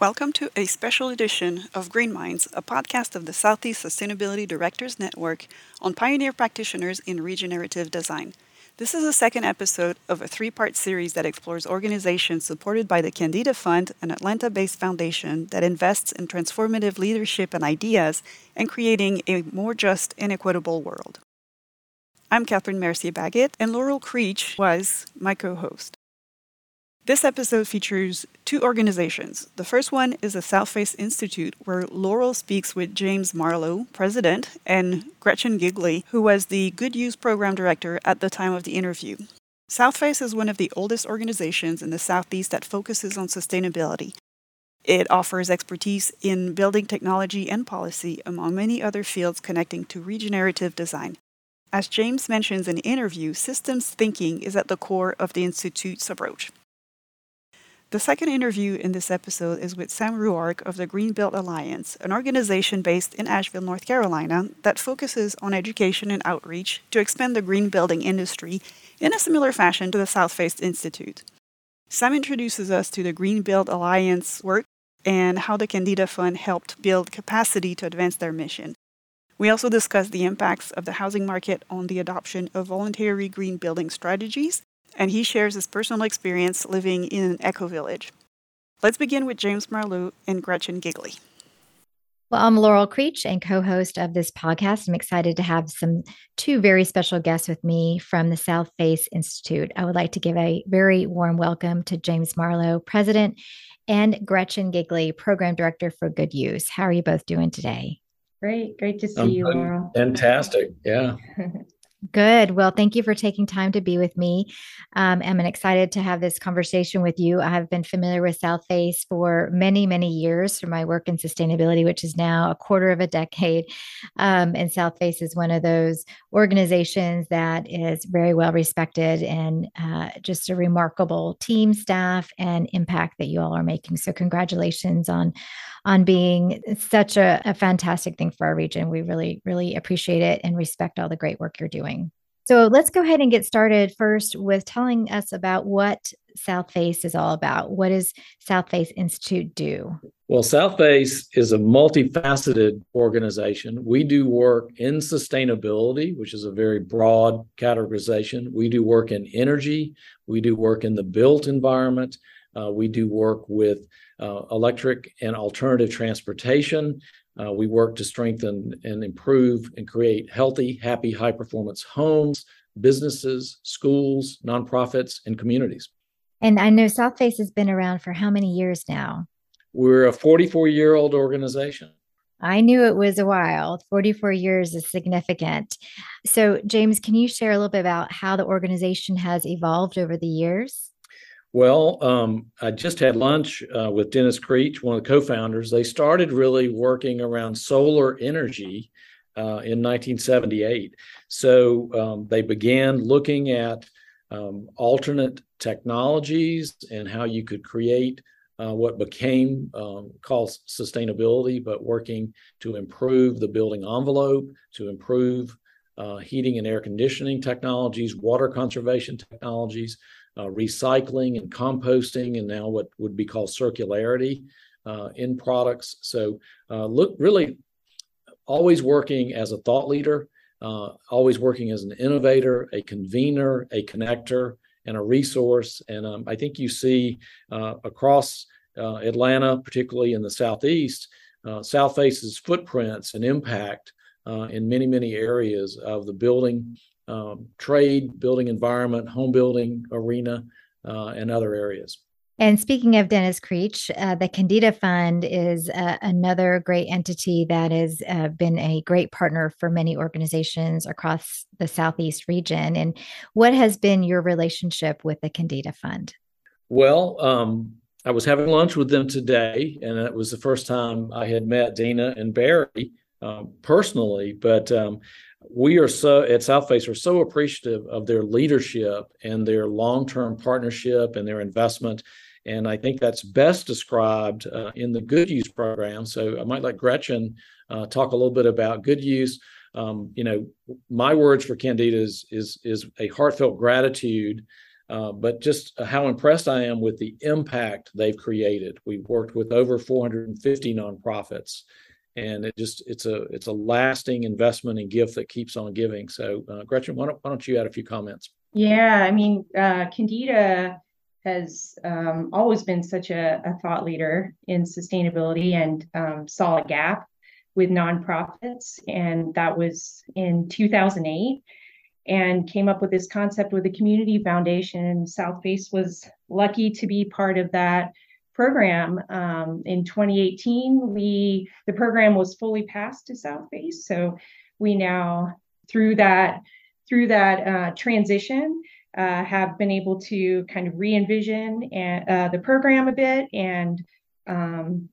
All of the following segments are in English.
Welcome to a special edition of Green Minds, a podcast of the Southeast Sustainability Directors Network on pioneer practitioners in regenerative design. This is the second episode of a three part series that explores organizations supported by the Kendeda Fund, an Atlanta based foundation that invests in transformative leadership and ideas and creating a more just and equitable world. I'm Catherine Mercier Baggett, and Laurel Creech was my co host. This episode features two organizations. The first one is the Southface Institute, where Laurel speaks with James Marlowe, president, and Gretchen Gigley, who was the Good Use program director at the time of the interview. Southface is one of the oldest organizations in the Southeast that focuses on sustainability. It offers expertise in building technology and policy, among many other fields connecting to regenerative design. As James mentions in the interview, systems thinking is at the core of the Institute's approach. The second interview in this episode is with Sam Ruark of the Greenbuilt Alliance, an organization based in Asheville, North Carolina, that focuses on education and outreach to expand the green building industry in a similar fashion to the Southface Institute. Sam introduces us to the Greenbuilt Alliance work and how the Kendeda Fund helped build capacity to advance their mission. We also discuss the impacts of the housing market on the adoption of voluntary green building strategies and he shares his personal experience living in an eco village. Let's begin with James Marlowe and Gretchen Gigley. Well, I'm Laurel Creech and co-host of this podcast. I'm excited to have some two very special guests with me from the Southface Institute. I would like to give a very warm welcome to James Marlowe, president, and Gretchen Gigley, program director for Good Use. How are you both doing today? Great, great to see um, you, Laurel. Fantastic, yeah. Good. Well, thank you for taking time to be with me. Um, I'm excited to have this conversation with you. I have been familiar with Southface for many, many years through my work in sustainability, which is now a quarter of a decade. Um, and Southface is one of those organizations that is very well respected and uh, just a remarkable team, staff, and impact that you all are making. So, congratulations on on being such a, a fantastic thing for our region. We really, really appreciate it and respect all the great work you're doing. So let's go ahead and get started first with telling us about what Southface is all about. What does Southface Institute do? Well, Southface is a multifaceted organization. We do work in sustainability, which is a very broad categorization. We do work in energy. We do work in the built environment. Uh, we do work with uh, electric and alternative transportation. Uh, we work to strengthen and improve and create healthy, happy, high performance homes, businesses, schools, nonprofits, and communities. And I know Southface has been around for how many years now? We're a 44 year old organization. I knew it was a while. 44 years is significant. So, James, can you share a little bit about how the organization has evolved over the years? Well, um, I just had lunch uh, with Dennis Creech, one of the co-founders. They started really working around solar energy uh, in 1978. So um, they began looking at um, alternate technologies and how you could create uh, what became um, called sustainability, but working to improve the building envelope, to improve uh, heating and air conditioning technologies, water conservation technologies uh, recycling and composting, and now what would be called circularity uh, in products. So, uh, look, really always working as a thought leader, uh, always working as an innovator, a convener, a connector, and a resource. And um, I think you see uh, across Atlanta, particularly in the Southeast, Southface's footprints and impact in many, many areas of the building um, trade, building environment, home building arena, uh, and other areas. And speaking of Dennis Creech, uh, the Kendeda Fund is uh, another great entity that has uh, been a great partner for many organizations across the Southeast region. And what has been your relationship with the Kendeda Fund? Well, um, I was having lunch with them today, and it was the first time I had met Dina and Barry um, personally. But um, we are so at South Southface are so appreciative of their leadership and their long-term partnership and their investment. And I think that's best described uh, in the Good Use program. So I might let Gretchen uh, talk a little bit about Good Use. Um, you know, my words for Kendeda is, is, is a heartfelt gratitude Uh, but just how impressed I am with the impact they've created. We've worked with over 450 nonprofits, and it just it's a it's a lasting investment and gift that keeps on giving. So, uh, Gretchen, why don't, why don't you add a few comments? Yeah, I mean, uh, Kendeda has um, always been such a, a, thought leader in sustainability and um, saw a gap with nonprofits, and that was in 2008 and came up with this concept with the community foundation Southface was lucky to be part of that program um, in 2018 we the program was fully passed to Southface so we now through that through that uh, transition uh, have been able to kind of re-envision and, uh, the program a bit and um,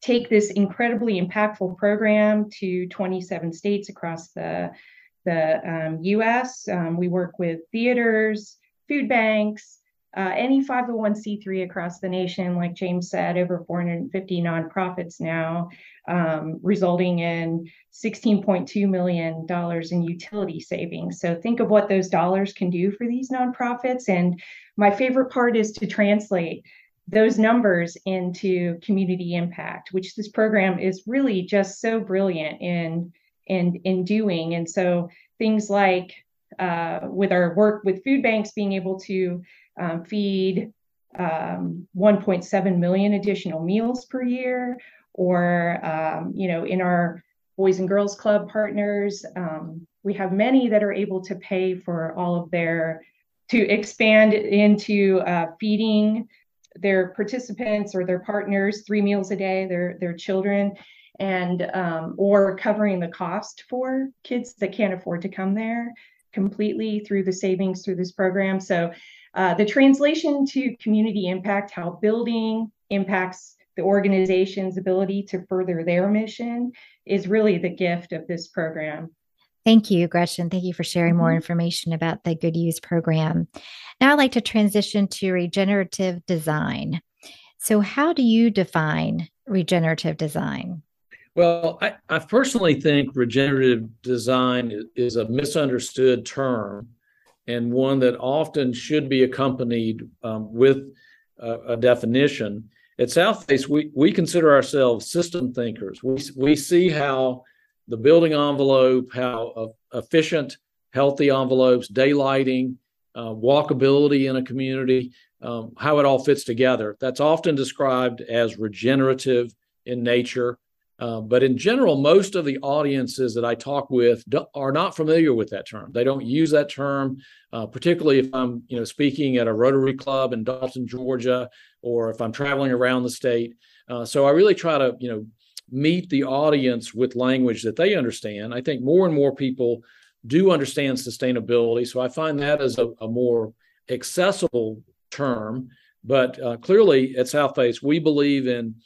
take this incredibly impactful program to 27 states across the the um, US. Um, we work with theaters, food banks, uh, any 501c3 across the nation, like James said, over 450 nonprofits now, um, resulting in $16.2 million in utility savings. So think of what those dollars can do for these nonprofits. And my favorite part is to translate those numbers into community impact, which this program is really just so brilliant in in in doing. And so things like uh, with our work with food banks, being able to um, feed um, 1.7 million additional meals per year, or um, you know, in our Boys and Girls Club partners, um, we have many that are able to pay for all of their to expand into uh, feeding their participants or their partners three meals a day, their their children, and um, or covering the cost for kids that can't afford to come there completely through the savings through this program. So uh, the translation to community impact, how building impacts the organization's ability to further their mission is really the gift of this program. Thank you, Gretchen. Thank you for sharing more mm-hmm. information about the Good Use program. Now I'd like to transition to regenerative design. So, how do you define regenerative design? Well, I, I personally think regenerative design is a misunderstood term and one that often should be accompanied um, with a, a, definition. At Southface, we, we consider ourselves system thinkers. We, we see how the building envelope, how uh, efficient, healthy envelopes, daylighting, uh, walkability in a community, um, how it all fits together. That's often described as regenerative in nature. Uh, but in general, most of the audiences that I talk with do, are not familiar with that term. They don't use that term, uh, particularly if I'm, you know, speaking at a Rotary Club in Dalton, Georgia, or if I'm traveling around the state. Uh, so I really try to, you know, meet the audience with language that they understand. I think more and more people do understand sustainability, so I find that as a, a more accessible term. But uh, clearly, at Southface, we believe in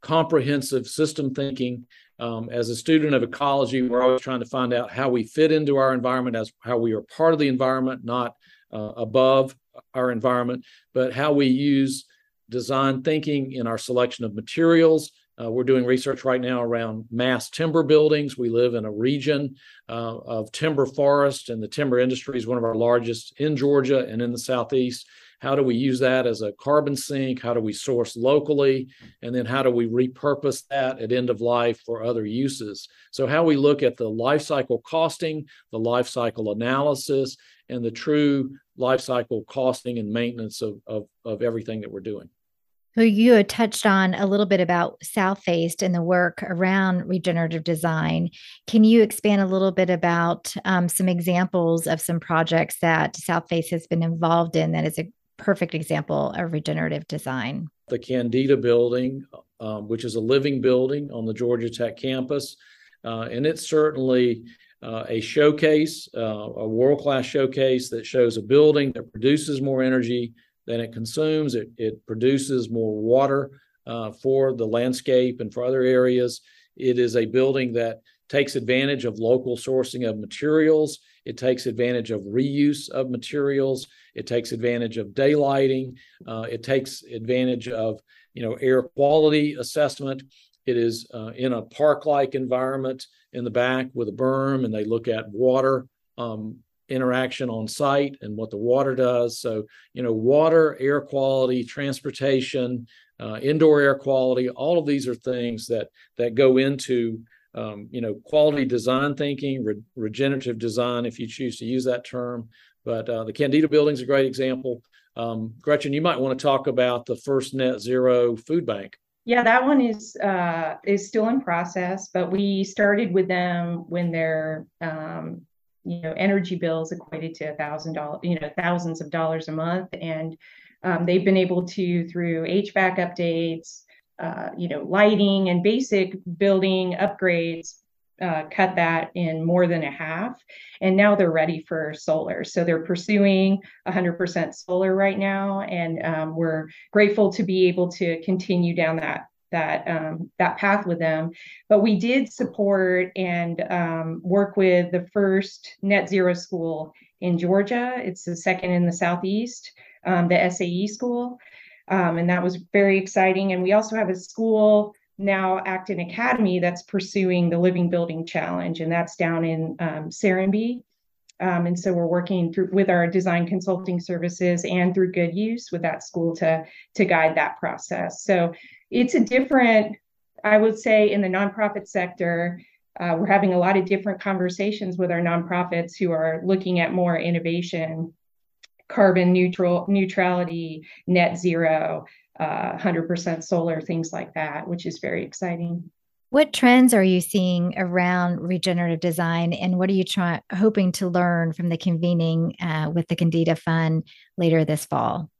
comprehensive system thinking. Um, as a student of ecology, we're always trying to find out how we fit into our environment, as how we are part of the environment, not uh, above our environment, but how we use design thinking in our selection of materials. Uh, we're doing research right now around mass timber buildings. We live in a region uh, of timber forest, and the timber industry is one of our largest in Georgia and in the Southeast. How do we use that as a carbon sink? How do we source locally? And then how do we repurpose that at end of life for other uses? So, how we look at the life cycle costing, the life cycle analysis, and the true life cycle costing and maintenance of, of, of everything that we're doing. So you had touched on a little bit about Southface and the work around regenerative design. Can you expand a little bit about um, some examples of some projects that Southface has been involved in that is a perfect example of regenerative design. The Kendeda building, um, which is a living building on the Georgia Tech campus, uh, and it's certainly uh, a showcase, uh, a world class showcase that shows a building that produces more energy than it consumes. It, it produces more water uh, for the landscape and for other areas. It is a building that takes advantage of local sourcing of materials. It takes advantage of reuse of materials. It takes advantage of daylighting. Uh, it takes advantage of you know air quality assessment. It is uh, in a park-like environment in the back with a berm, and they look at water um, interaction on site and what the water does. So, you know, water, air quality, transportation, uh, indoor air quality, all of these are things that that go into um, you know quality design thinking, re- regenerative design, if you choose to use that term. But uh, the Kendeda building is a great example. Um, Gretchen, you might want to talk about the first net zero food bank. Yeah, that one is uh, is still in process, but we started with them when their um, you know energy bills equated to a thousand dollars, you know, thousands of dollars a month, and um, they've been able to through HVAC updates, uh, you know, lighting and basic building upgrades, uh, cut that in more than a half. And now they're ready for solar. So they're pursuing 100% solar right now, and um, we're grateful to be able to continue down that that um, that path with them. But we did support and um, work with the first net zero school in Georgia. It's the second in the southeast, um, the SAE school, um, and that was very exciting. And we also have a school now, Acton Academy, that's pursuing the Living Building Challenge, and that's down in um, Serenbe. Um, and so we're working through with our design consulting services and through good use with that school to to guide that process. So it's a different, I would say, in the nonprofit sector. Uh, we're having a lot of different conversations with our nonprofits who are looking at more innovation, carbon neutral neutrality, net zero, uh, 100% solar, things like that, which is very exciting. What trends are you seeing around regenerative design, and what are you trying hoping to learn from the convening uh, with the Kendeda Fund later this fall?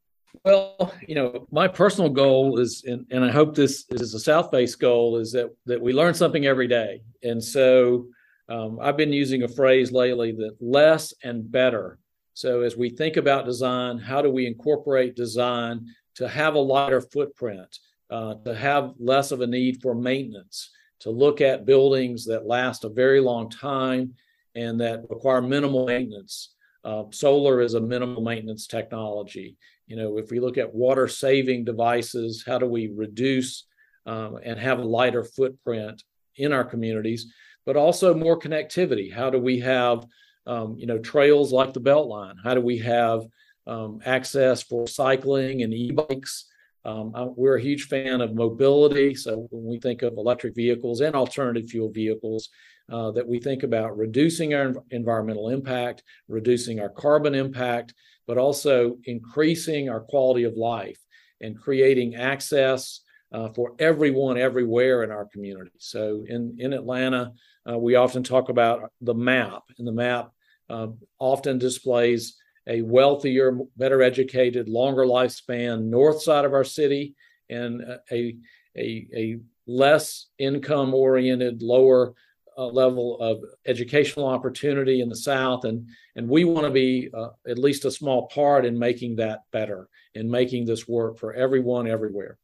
Well, you know, my personal goal is, and, and I hope this is a Southface goal, is that that we learn something every day. And so um, I've been using a phrase lately that less and better. So as we think about design, how do we incorporate design to have a lighter footprint, uh, to have less of a need for maintenance, to look at buildings that last a very long time and that require minimal maintenance. Uh, solar is a minimal maintenance technology. You know, if we look at water saving devices, how do we reduce um, and have a lighter footprint in our communities, but also more connectivity? How do we have, um, you know, trails like the Beltline? How do we have um, access for cycling and e-bikes? Um, I, we're a huge fan of mobility. So when we think of electric vehicles and alternative fuel vehicles, uh, that we think about reducing our environmental impact, reducing our carbon impact, but also increasing our quality of life and creating access uh, for everyone everywhere in our community. So in, in Atlanta, uh, we often talk about the map, and the map uh, often displays a wealthier, better educated, longer lifespan north side of our city and a, a, a less income oriented, lower uh, level of educational opportunity in the South, and and we want to be uh, at least a small part in making that better, in making this work for everyone everywhere.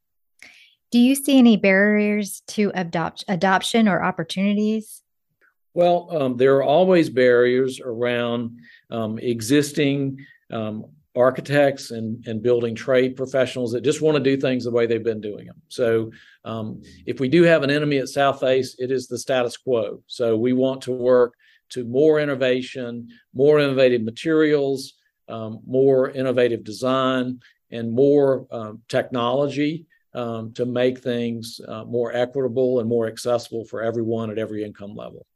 Do you see any barriers to adopt adoption or opportunities? Well, um, there are always barriers around um, existing um, architects and, and building trade professionals that just want to do things the way they've been doing them. So um, if we do have an enemy at Southface, it is the status quo. So we want to work to more innovation, more innovative materials, um, more innovative design, and more um, technology um, to make things uh, more equitable and more accessible for everyone at every income level.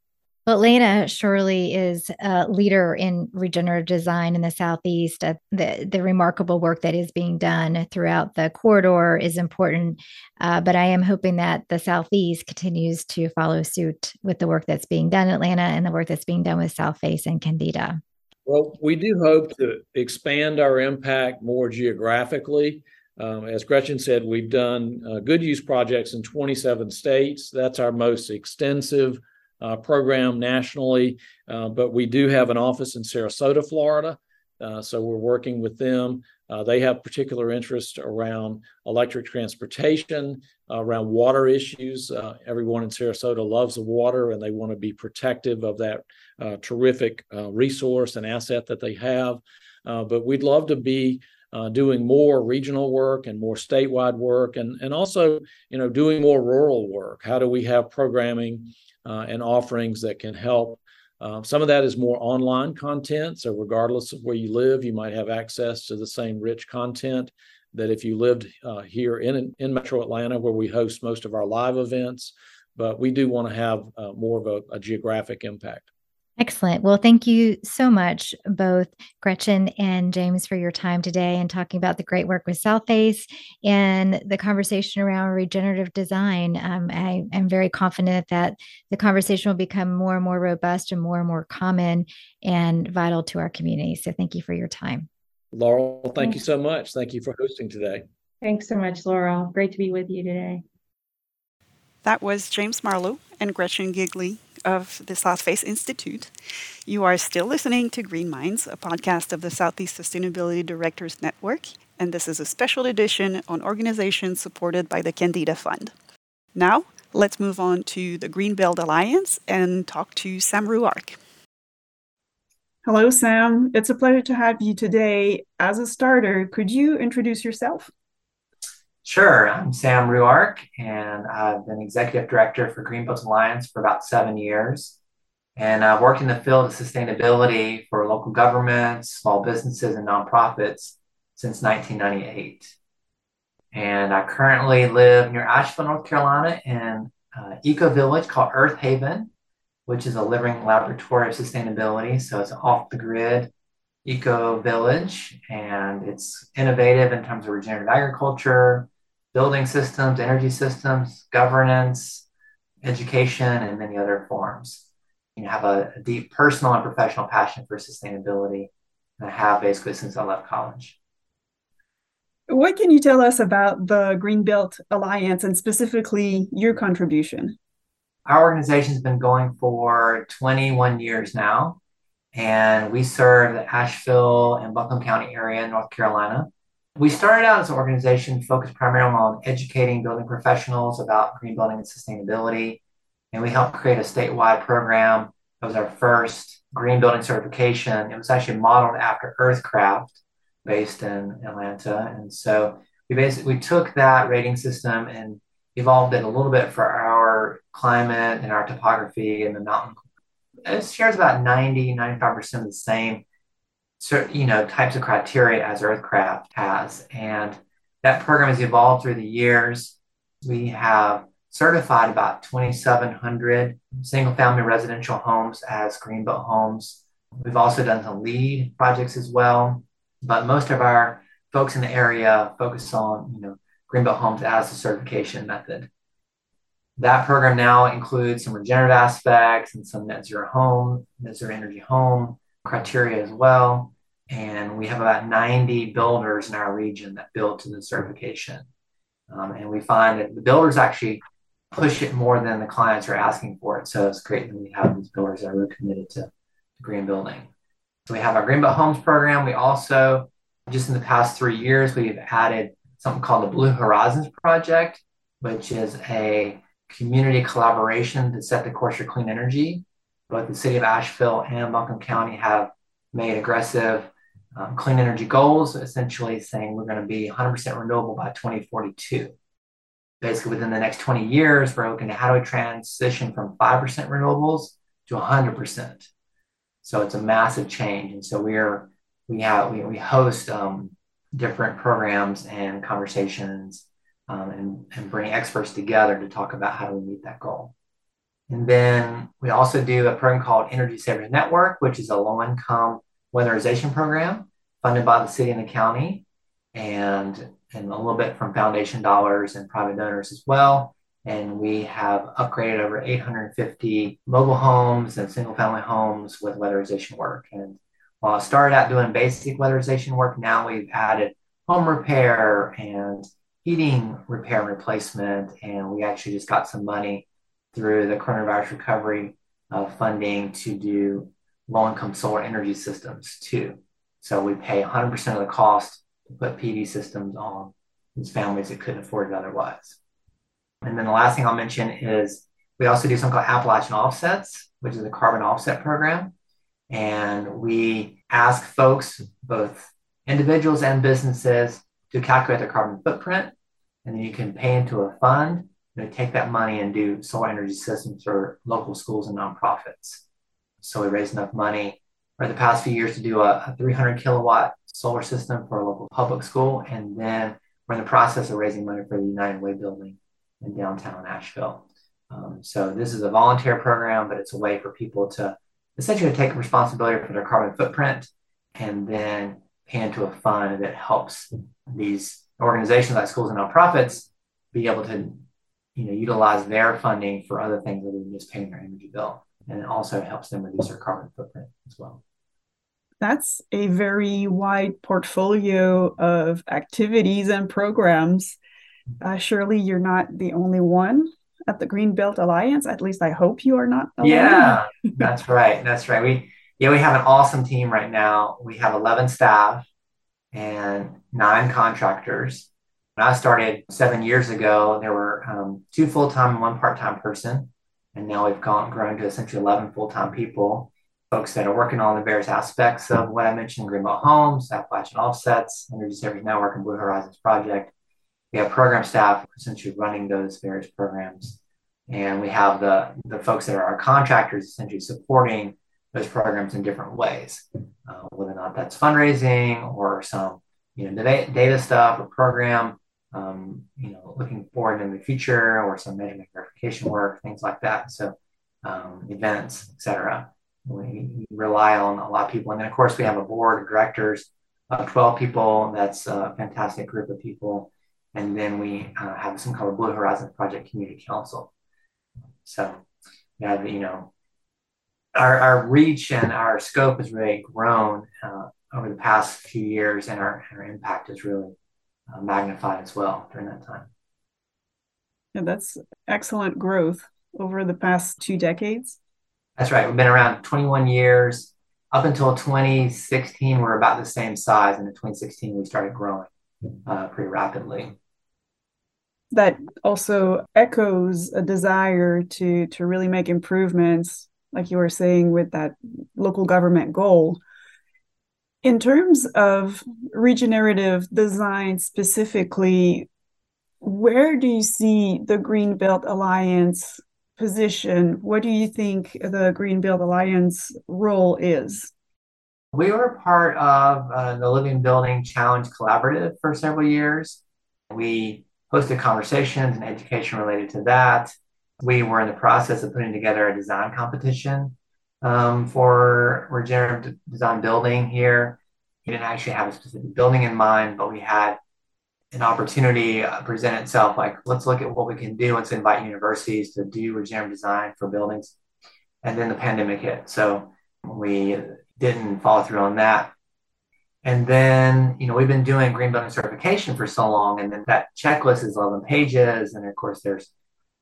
Well, Atlanta surely is a leader in regenerative design in the Southeast. Uh, the, the remarkable work that is being done throughout the corridor is important. Uh, but I am hoping that the Southeast continues to follow suit with the work that's being done in Atlanta and the work that's being done with Southface and Kendeda. Well, we do hope to expand our impact more geographically. Um, as Gretchen said, we've done uh, good use projects in 27 states. That's our most extensive uh, program nationally, uh, but we do have an office in Sarasota, Florida. Uh, so we're working with them. Uh, they have particular interest around electric transportation, around water issues. Uh, everyone in Sarasota loves the water and they want to be protective of that uh, terrific resource and asset that they have. but we'd love to be uh, doing more regional work and more statewide work and, and also you know doing more rural work how do we have programming uh, and offerings that can help Um, some of that is more online content. So, regardless of where you live, you might have access to the same rich content that if you lived uh, here in, in Metro Atlanta, where we host most of our live events. But we do want to have uh, more of a, a geographic impact. Excellent. Well, thank you so much, both Gretchen and James, for your time today and talking about the great work with Southface and the conversation around regenerative design. Um, I am very confident that the conversation will become more and more robust and more and more common and vital to our community. So, thank you for your time. Laurel, thank Thanks. you so much. Thank you for hosting today. Thanks so much, Laurel. Great to be with you today. That was James Marlowe and Gretchen Gigley of the Southface Institute. You are still listening to Green Minds, a podcast of the Southeast Sustainability Directors Network, and this is a special edition on organizations supported by the Kendeda Fund. Now, let's move on to the Greenbuilt Alliance and talk to Sam Ruark. Hello, Sam. It's a pleasure to have you today. As a starter, could you introduce yourself? Sure. I'm Sam Ruark, and I've been executive director for Greenbuilt Alliance for about seven years. And I've worked in the field of sustainability for local governments, small businesses, and nonprofits since 1998. And I currently live near Asheville, North Carolina, in an eco village called Earthaven, which is a living laboratory of sustainability. So it's off the grid eco village, and it's innovative in terms of regenerative agriculture, building systems, energy systems, governance, education, and many other forms. You have a, a deep personal and professional passion for sustainability, and I have basically since I left college. What can you tell us about the Greenbuilt Alliance and specifically your contribution? Our organization has been going for 21 years now, and we serve the Asheville and Buncombe County area in North Carolina. We started out as an organization focused primarily on educating building professionals about green building and sustainability. And we helped create a statewide program. That was our first green building certification. It was actually modeled after Earthcraft based in Atlanta. And so we basically we took that rating system and evolved it a little bit for our climate and our topography and the mountain. It shares about 90, 95% of the same certain, you know, types of criteria as Earthcraft has. And that program has evolved through the years. We have certified about 2,700 single family residential homes as Greenbuilt homes. We've also done some LEED projects as well, but most of our folks in the area focus on, you know, Greenbuilt homes as the certification method. That program now includes some regenerative aspects and some net zero home, net zero energy home, criteria as well. And we have about 90 builders in our region that build to the certification. Um, and we find that the builders actually push it more than the clients are asking for it. So it's great that we have these builders that are really committed to, green building. So we have our Greenbuilt Homes program. We also, just in the past three years, we've added something called the Blue Horizons Project, which is a community collaboration to set the course for clean energy. Both the city of Asheville and Buncombe County have made aggressive um, clean energy goals, essentially saying we're going to be 100% renewable by 2042. Basically, within the next 20 years, we're looking at how do we transition from 5% renewables to 100%. So it's a massive change. And so we're, we have, we, we host um, different programs and conversations um, and, and bring experts together to talk about how do we meet that goal. And then we also do a program called Energy Savers Network, which is a low income weatherization program funded by the city and the county and, and a little bit from foundation dollars and private donors as well. And we have upgraded over 850 mobile homes and single family homes with weatherization work. And while I started out doing basic weatherization work, now we've added home repair and heating repair and replacement. And we actually just got some money through the coronavirus recovery uh, funding to do low income solar energy systems too. So we pay 100% of the cost to put PV systems on these families that couldn't afford it otherwise. And then the last thing I'll mention is we also do something called Appalachian Offsets, which is a carbon offset program. And we ask folks, both individuals and businesses, to calculate their carbon footprint. And then you can pay into a fund and take that money and do solar energy systems for local schools and nonprofits. so we raised enough money for the past few years to do a, a 300 kilowatt solar system for a local public school. And then we're in the process of raising money for the United Way building in downtown Asheville. Um, so this is a volunteer program, but it's a way for people to essentially take responsibility for their carbon footprint and then pay into a fund that helps these organizations like schools and nonprofits be able to you know utilize their funding for other things other than just paying their energy bill and it also helps them reduce their carbon footprint as well that's a very wide portfolio of activities and programs uh, surely you're not the only one at the Greenbuilt Alliance. At least I hope you are not. Alone. Yeah, that's right. That's right. We yeah we have an awesome team right now. We have 11 staff and nine contractors. When I started seven years ago, there were um, two full time and one part time person, and now we've gone grown to essentially 11 full time people. Folks that are working on the various aspects of what I mentioned: Greenbuilt Homes, Appalachian Offsets, Energy Savers Network, and Blue Horizons Project we have program staff essentially running those various programs. And we have the, the folks that are our contractors essentially supporting those programs in different ways, uh, whether or not that's fundraising or some you know data stuff or program, um, you know, looking forward in the future or some measurement verification work, things like that. So um, events, etc. We, we rely on a lot of people, and then of course we have a board of directors of 12 people. That's a fantastic group of people and then we uh, have some called Blue Horizon Project Community Council. So, yeah, you know, our, our reach and our scope has really grown uh, over the past few years, and our, our impact is really uh, magnified as well during that time. Yeah, that's excellent growth over the past two decades. That's right. We've been around 21 years. Up until 2016, we're about the same size, and in 2016, we started growing uh, pretty rapidly that also echoes a desire to to really make improvements like you were saying with that local government goal in terms of regenerative design specifically where do you see the greenbuilt alliance position? What do you think the greenbuilt alliance role is? We were part of uh, the living building challenge collaborative for several years. We hosted conversations and education related to that. We were in the process of putting together a design competition um, for regenerative design building here. We didn't actually have a specific building in mind, but we had an opportunity uh, present itself like, let's look at what we can do. Let's invite universities to do regenerative design for buildings. And then the pandemic hit. So we didn't follow through on that. And then, you know, we've been doing green building certification for so long, and then that checklist is 11 pages. And of course, there's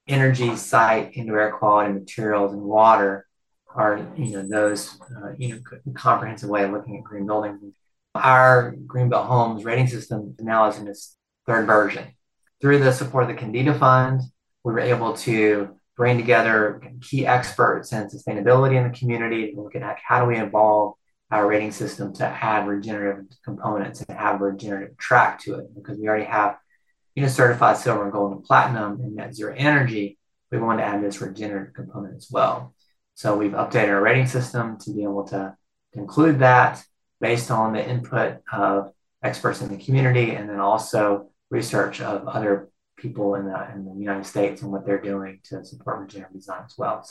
energy, site, indoor air quality, materials, and water are, you know, those, uh, you know, comprehensive way of looking at green buildings. Our Greenbuilt Homes rating system now is in its third version. Through the support of the Kendeda Fund, we were able to bring together key experts in sustainability in the community to look at how do we evolve our rating system to add regenerative components and have a regenerative track to it because we already have you know certified silver and gold and platinum and net zero energy we want to add this regenerative component as well so we've updated our rating system to be able to, include that based on the input of experts in the community and then also research of other people in the, in the United States and what they're doing to support regenerative design as well.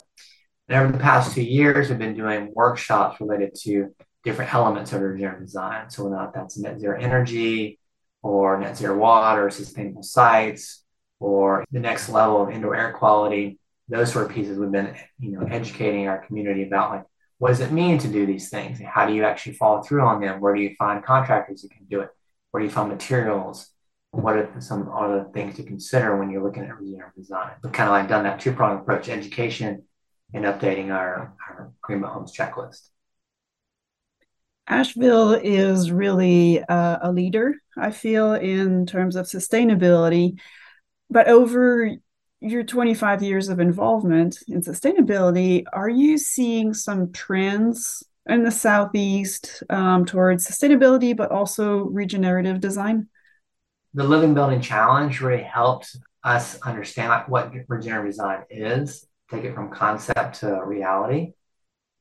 And over the past two years, we've been doing workshops related to different elements of regenerative design. So whether that's net zero energy or net zero water, sustainable sites, or the next level of indoor air quality, those sort of pieces we've been, you know, educating our community about like what does it mean to do these things? and How do you actually follow through on them? Where do you find contractors who can do it? Where do you find materials? What are some other things to consider when you're looking at regenerative design? We've kind of like done that two-pronged approach, education and updating our, our Greenbuilt Homes checklist. Asheville is really uh, a leader, I feel, in terms of sustainability. But over your 25 years of involvement in sustainability, are you seeing some trends in the Southeast um, towards sustainability, but also regenerative design? The Living Building Challenge really helped us understand what regenerative design is, take it from concept to reality.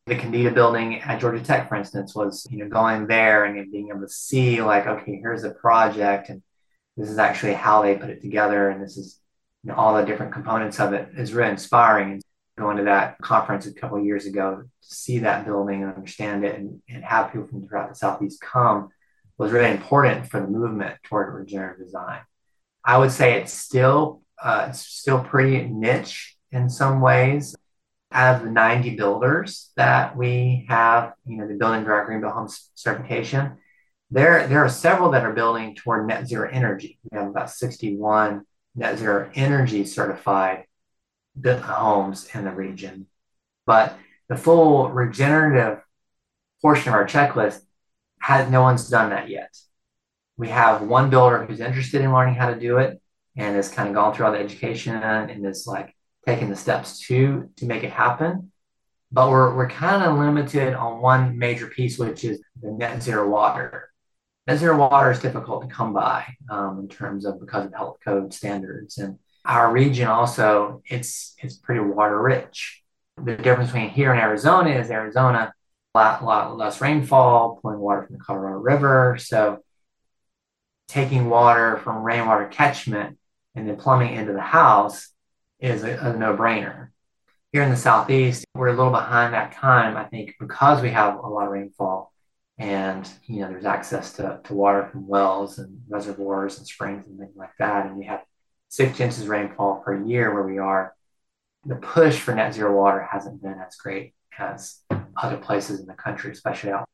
The Kendeda building at Georgia Tech, for instance, was you know going there and being able to see like, okay, here's a project, and this is actually how they put it together, and this is you know, all the different components of it is really inspiring. Going to that conference a couple years ago to see that building and understand it, and, and have people from throughout the southeast come was really important for the movement toward regenerative design. I would say it's still uh, it's still pretty niche in some ways. Out of the 90 builders that we have, you know, the Building Direct Greenbuilt Homes certification, there, there are several that are building toward net zero energy. We have about 61 net zero energy certified homes in the region. But the full regenerative portion of our checklist has no one's done that yet. We have one builder who's interested in learning how to do it and has kind of gone through all the education and is like taking the steps to to make it happen. But we're we're kind of limited on one major piece, which is the net zero water. Zero water is difficult to come by um, in terms of because of health code standards, and our region also it's it's pretty water rich. The difference between here and Arizona is Arizona a lot, lot less rainfall, pulling water from the Colorado River, so taking water from rainwater catchment and then plumbing into the house is a, a no brainer. Here in the Southeast, we're a little behind that time, I think, because we have a lot of rainfall and you know there's access to, to water from wells and reservoirs and springs and things like that. And we have six inches rainfall per year where we are. The push for net zero water hasn't been as great as other places in the country especially out.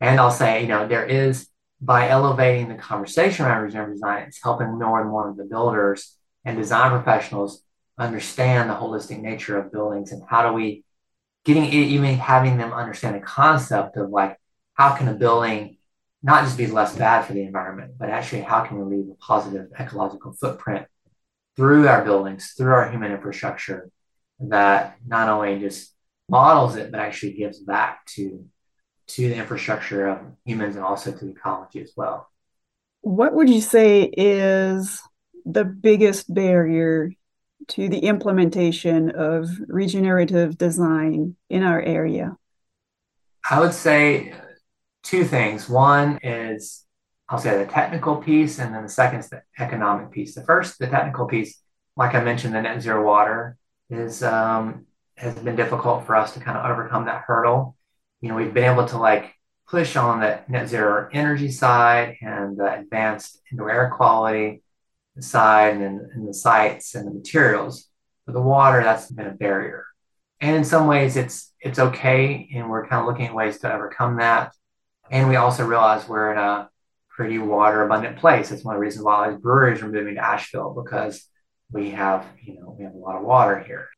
And i'll say you know there is by elevating the conversation around regenerative design, it's helping more and more of the builders and design professionals understand the holistic nature of buildings and how do we getting even having them understand the concept of like how can a building not just be less bad for the environment, but actually how can we leave a positive ecological footprint through our buildings, through our human infrastructure that not only just models it, but actually gives back to to the infrastructure of humans and also to the ecology as well. What would you say is the biggest barrier to the implementation of regenerative design in our area? I would say two things. One is I'll say the technical piece, and then the second is the economic piece. The first, the technical piece, like I mentioned, the net zero water is um, has been difficult for us to kind of overcome that hurdle you know, we've been able to like push on the net zero energy side and the advanced indoor air quality side and, and the sites and the materials. But the water, that's been a barrier. And in some ways it's it's okay. And we're kind of looking at ways to overcome that. And we also realize we're in a pretty water abundant place. That's one of the reasons why these breweries are moving to Asheville because we have, you know, we have a lot of water here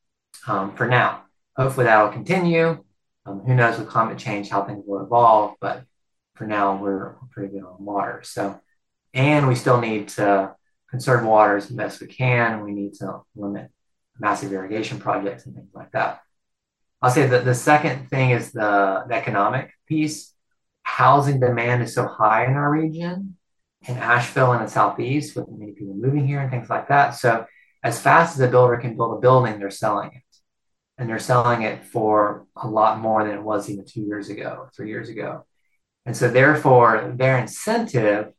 um, for now. Hopefully that will continue. Um, who knows with climate change how things will evolve, but for now we're pretty good on water. So, and we still need to conserve water as best we can. We need to limit massive irrigation projects and things like that. I'll say that the second thing is the, the economic piece. Housing demand is so high in our region, in Asheville and the southeast, with many people moving here and things like that. So, as fast as a builder can build a building, they're selling it and they're selling it for a lot more than it was even two years ago, three years ago. And so, therefore, their incentive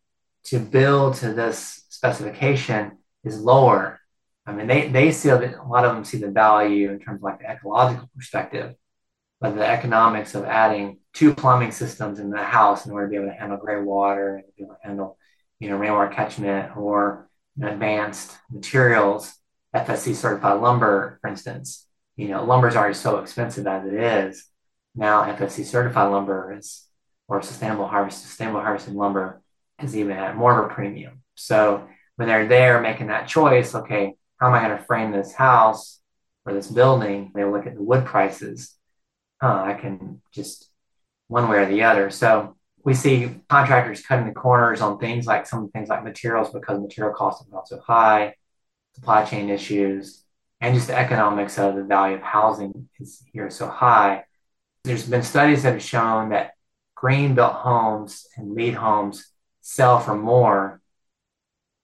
to build to this specification is lower. I mean, they, they see a lot of them see the value in terms of like the ecological perspective, but the economics of adding two plumbing systems in the house in order to be able to handle gray water and be able to handle, you know, rainwater catchment or advanced materials, FSC certified lumber, for instance, you know, lumber is already so expensive as it is. Now FSC certified lumber is, or sustainable harvest, sustainable harvested lumber is even at more of a premium. So when they're there making that choice, okay, how am I going to frame this house or this building? They look at the wood prices. Huh, I can just one way or the other. So we see contractors cutting the corners on things like some things like materials because material costs are not so high, supply chain issues, and just the economics of the value of housing is here so high. There's been studies that have shown that green built homes and LEED homes sell for more,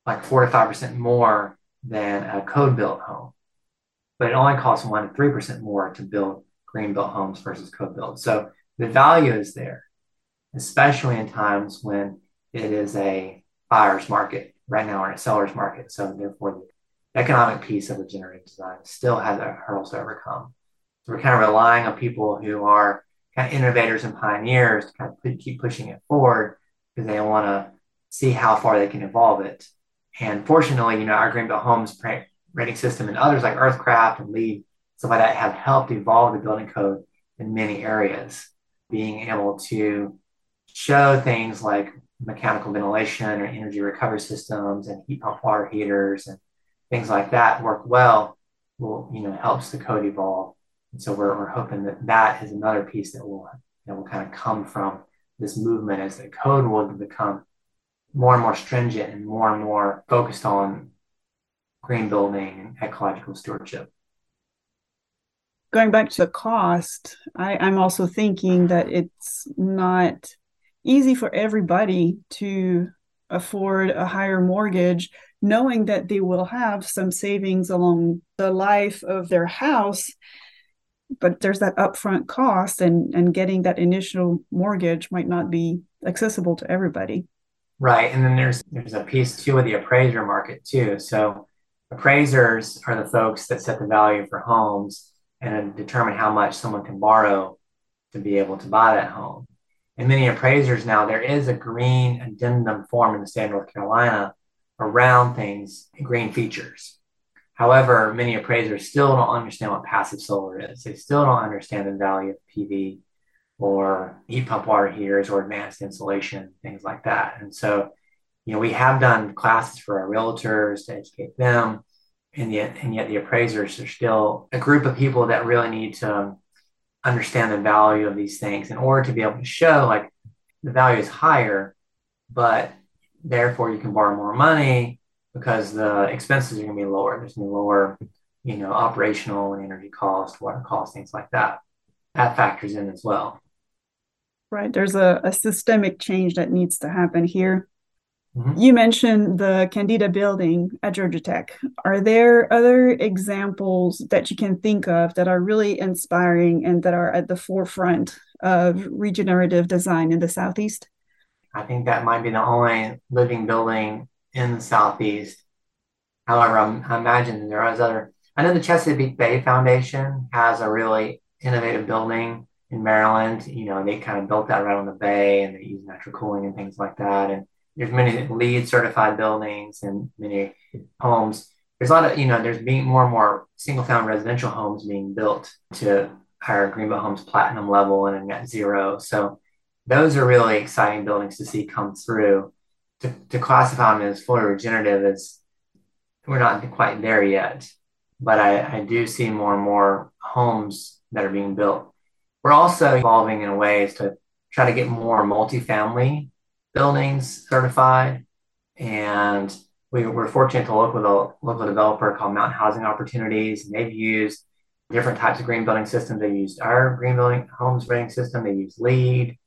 like four to five percent more than a code built home. But it only costs one to three percent more to build green built homes versus code built. So the value is there, especially in times when it is a buyer's market. Right now, we're in a seller's market. So therefore, the economic piece of the regenerative design still has hurdles to overcome. So we're kind of relying on people who are kind of innovators and pioneers to kind of keep pushing it forward because they want to see how far they can evolve it. And fortunately, you know, our Greenbuilt Homes rating system and others like Earthcraft and LEED, stuff like that, have helped evolve the building code in many areas. Being able to show things like mechanical ventilation or energy recovery systems and heat pump water heaters and things like that work well will you know helps the code evolve and so we're, we're hoping that that is another piece that will that will kind of come from this movement as the code will become more and more stringent and more and more focused on green building and ecological stewardship. Going back to the cost, I, I'm also thinking that it's not easy for everybody to afford a higher mortgage, knowing that they will have some savings along the life of their house. But there's that upfront cost, and, and getting that initial mortgage might not be accessible to everybody. Right. And then there's there's a piece too with the appraiser market too. So appraisers are the folks that set the value for homes and determine how much someone can borrow to be able to buy that home. And many appraisers now, there is a green addendum form in the state of North Carolina around things, green features. However, many appraisers still don't understand what passive solar is. They still don't understand the value of PV or heat pump water heaters or advanced insulation, things like that. And so, you know, we have done classes for our realtors to educate them, and yet, and yet the appraisers are still a group of people that really need to understand the value of these things in order to be able to show like the value is higher, but therefore you can borrow more money because the expenses are going to be lower. There's going to be lower, you know, operational and energy cost, water cost, things like that. That factors in as well. Right. There's a, a systemic change that needs to happen here. Mm-hmm. You mentioned the Kendeda building at Georgia Tech. Are there other examples that you can think of that are really inspiring and that are at the forefront of regenerative design in the Southeast? I think that might be the only living building in the Southeast. However, I'm, i imagine there are other. I know the Chesapeake Bay Foundation has a really innovative building in Maryland. You know, they kind of built that right on the bay and they use natural cooling and things like that. And there's many LEED certified buildings and many homes. There's a lot of, you know, there's being more and more single family residential homes being built to our Greenbuilt Homes platinum level and a net zero. So those are really exciting buildings to see come through. To, to classify them as fully regenerative is we're not quite there yet, but I, I do see more and more homes that are being built we're also evolving in ways to try to get more multifamily buildings certified. And we were fortunate to work with a local developer called Mountain Housing Opportunities. And they've used different types of green building systems. They used our Greenbuilt homes rating system. They use LEED.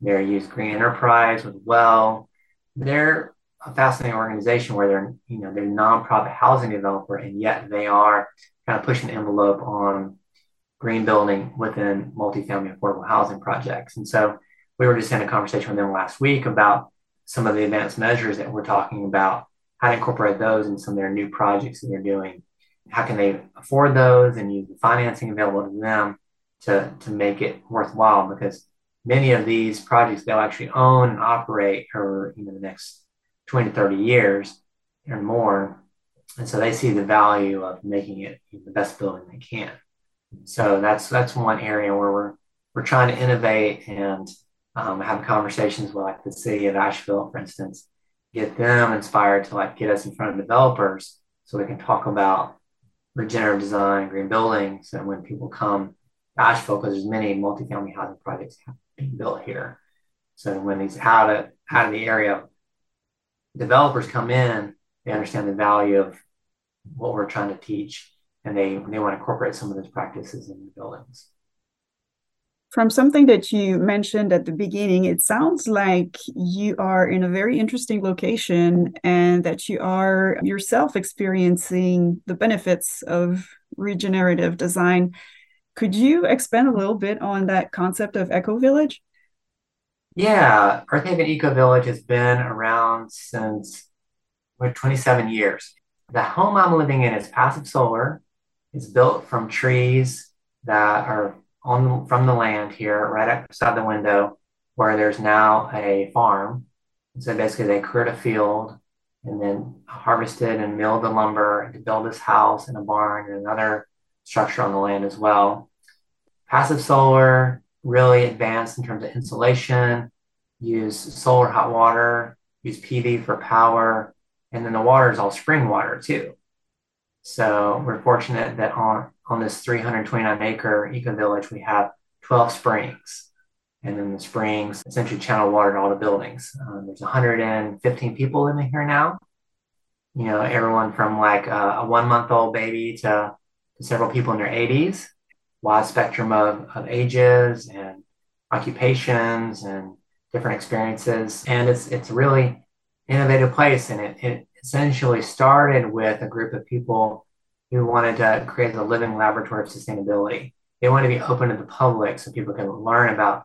They use Green Enterprise with Well. They're a fascinating organization where they're, you know, they're a nonprofit housing developer, and yet they are kind of pushing the envelope on green building within multifamily affordable housing projects. And so we were just in a conversation with them last week about some of the advanced measures that we're talking about, how to incorporate those in some of their new projects that they're doing. How can they afford those and use the financing available to them to, to make it worthwhile? Because many of these projects they'll actually own and operate for you know, the next 20 to 30 years or more. And so they see the value of making it the best building they can. So that's that's one area where we're we're trying to innovate and um, have conversations with like the city of Asheville, for instance, get them inspired to like get us in front of developers so we can talk about regenerative design, green buildings, and when people come to Asheville, because there's many multifamily housing projects being built here. So when these out of out of the area developers come in, they understand the value of what we're trying to teach and they they want to incorporate some of those practices in the buildings. From something that you mentioned at the beginning, it sounds like you are in a very interesting location and that you are yourself experiencing the benefits of regenerative design. Could you expand a little bit on that concept of Eco Village? Yeah, Earthaven Eco Village has been around since what, 27 years. The home I'm living in is passive solar. It's built from trees that are on from the land here, right outside the window, where there's now a farm. So basically, they cleared a field and then harvested and milled the lumber to build this house and a barn and another structure on the land as well. Passive solar really advanced in terms of insulation, use solar hot water, use PV for power, and then the water is all spring water too. So we're fortunate that on, on this 329 acre eco village, we have 12 springs. And then the springs essentially channel water to all the buildings. Um, there's 115 people living here now. You know, everyone from like a, a one month old baby to, to, several people in their 80s, wide spectrum of, of ages and occupations and different experiences. And it's, it's really innovative place. And it, it essentially started with a group of people who wanted to create a living laboratory of sustainability. They wanted to be open to the public so people can learn about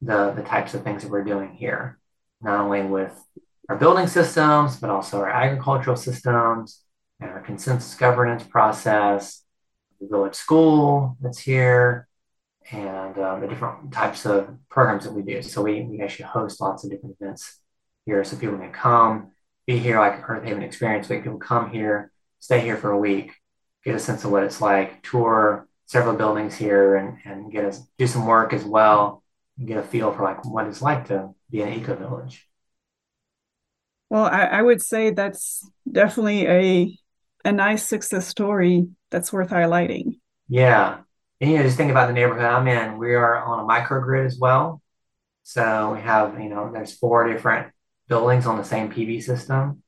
the, the types of things that we're doing here, not only with our building systems, but also our agricultural systems and our consensus governance process, the village school that's here, and um, the different types of programs that we do. So we, we actually host lots of different events here so people can come, be here like Earthaven Experience We can come here, stay here for a week, get a sense of what it's like, tour several buildings here and, and get us do some work as well and get a feel for like what it's like to be an eco village. Well, I, I would say that's definitely a a nice success story that's worth highlighting. Yeah. And you know, just think about the neighborhood I'm in. We are on a microgrid as well. So we have, you know, there's four different buildings on the same PV system.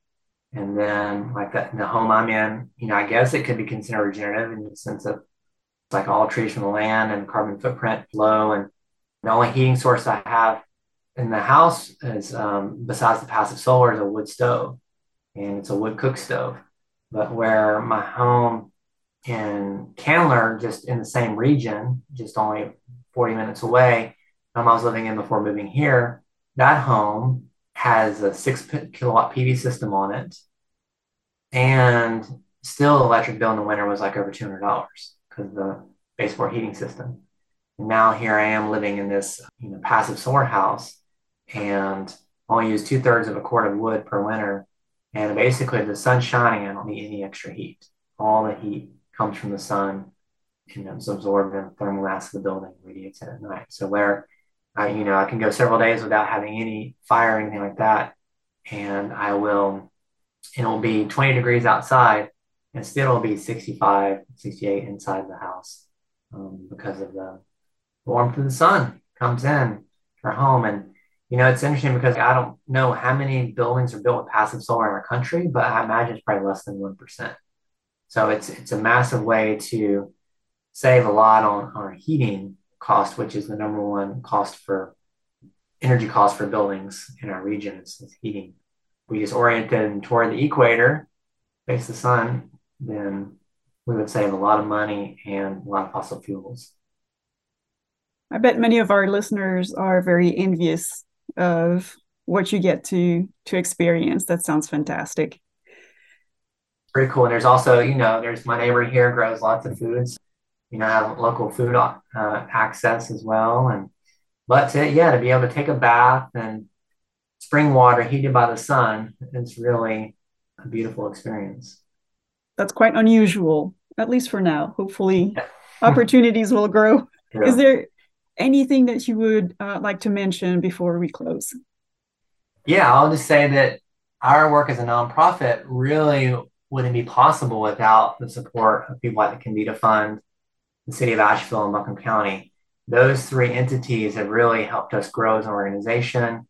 And then like that the home I'm in, you know, I guess it could be considered regenerative in the sense of like all trees from the land and carbon footprint low and the only heating source I have in the house is, um, besides the passive solar, is a wood stove, and it's a wood cook stove. But where my home in Candler, just in the same region, just only 40 minutes away, um, I was living in before moving here, that home has a six kilowatt PV system on it. And still, electric bill in the winter was like over $200 because the baseboard heating system now here I am living in this you know passive solar house and only use two thirds of a cord of wood per winter. And basically, the sun's shining, I don't need any extra heat. All the heat comes from the sun and it's absorbed in the thermal mass of the building, radiates it at night. So where I, you know, I can go several days without having any fire or anything like that, and I will, it'll be 20 degrees outside, and still it'll be 65, 68 inside the house um, because of the warmth of the sun comes in for home. And, you know, it's interesting because I don't know how many buildings are built with passive solar in our country, but I imagine it's probably less than 1%. So it's, it's a massive way to save a lot on, on heating cost, which is the number one cost for energy cost for buildings in our region is, is heating. We just oriented toward the equator, face the sun, then we would save a lot of money and a lot of fossil fuels. I bet many of our listeners are very envious of what you get to to experience. That sounds fantastic. Pretty cool. And there's also, you know, there's my neighbor here grows lots of foods. You know, have local food uh, access as well. And but to, yeah, to be able to take a bath and spring water heated by the sun, it's really a beautiful experience. That's quite unusual, at least for now. Hopefully, opportunities will grow. Yeah. Is there anything that you would uh, like to mention before we close? Yeah, I'll just say that our work as a nonprofit really wouldn't be possible without the support of people like the Kendeda Fund, the City of Asheville, and Buncombe County. Those three entities have really helped us grow as an organization.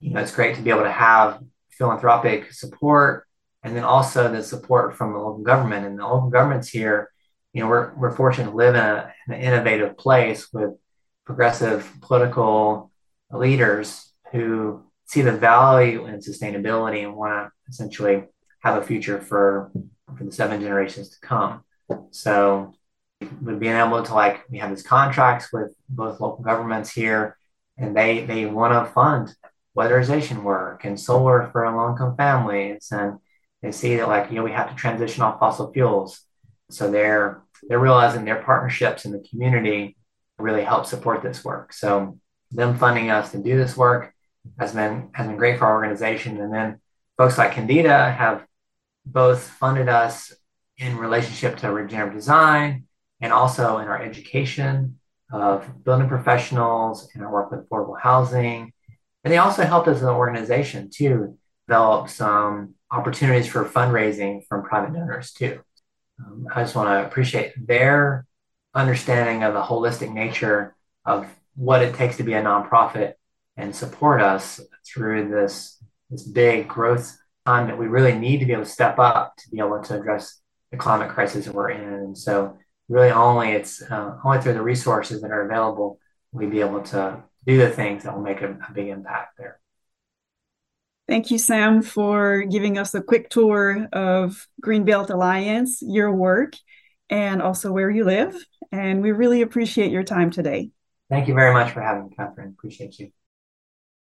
You know, it's great to be able to have philanthropic support and then also the support from the local government. And the local governments here, you know, we're, we're fortunate to live in, a, in an innovative place with progressive political leaders who see the value in sustainability and want to essentially have a future for for the seven generations to come. So With being able to like, we have these contracts with both local governments here, and they they want to fund weatherization work and solar for low income families, and they see that like you know we have to transition off fossil fuels, so they're they're realizing their partnerships in the community really help support this work. So them funding us to do this work has been has been great for our organization, and then folks like Kendeda have both funded us in relationship to regenerative design and also in our education of building professionals and our work with affordable housing. And they also helped us as an organization to develop some opportunities for fundraising from private donors too. Um, I just want to appreciate their understanding of the holistic nature of what it takes to be a nonprofit and support us through this, this big growth time that we really need to be able to step up to be able to address the climate crisis that we're in. And so really only it's uh, only through the resources that are available we be able to do the things that will make a, a big impact there. Thank you, Sam, for giving us a quick tour of Greenbuilt Alliance, your work, and also where you live. And we really appreciate your time today. Thank you very much for having me, Catherine. Appreciate you.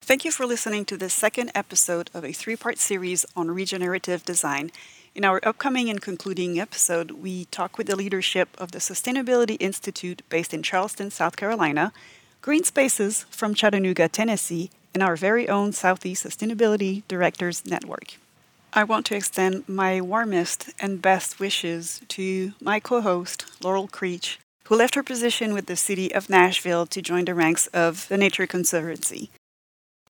Thank you for listening to this second episode of a three part series on regenerative design. In our upcoming and concluding episode, we talk with the leadership of the Sustainability Institute based in Charleston, South Carolina, Green Spaces from Chattanooga, Tennessee, and our very own Southeast Sustainability Directors Network. I want to extend my warmest and best wishes to my co host, Laurel Creech, who left her position with the city of Nashville to join the ranks of the Nature Conservancy.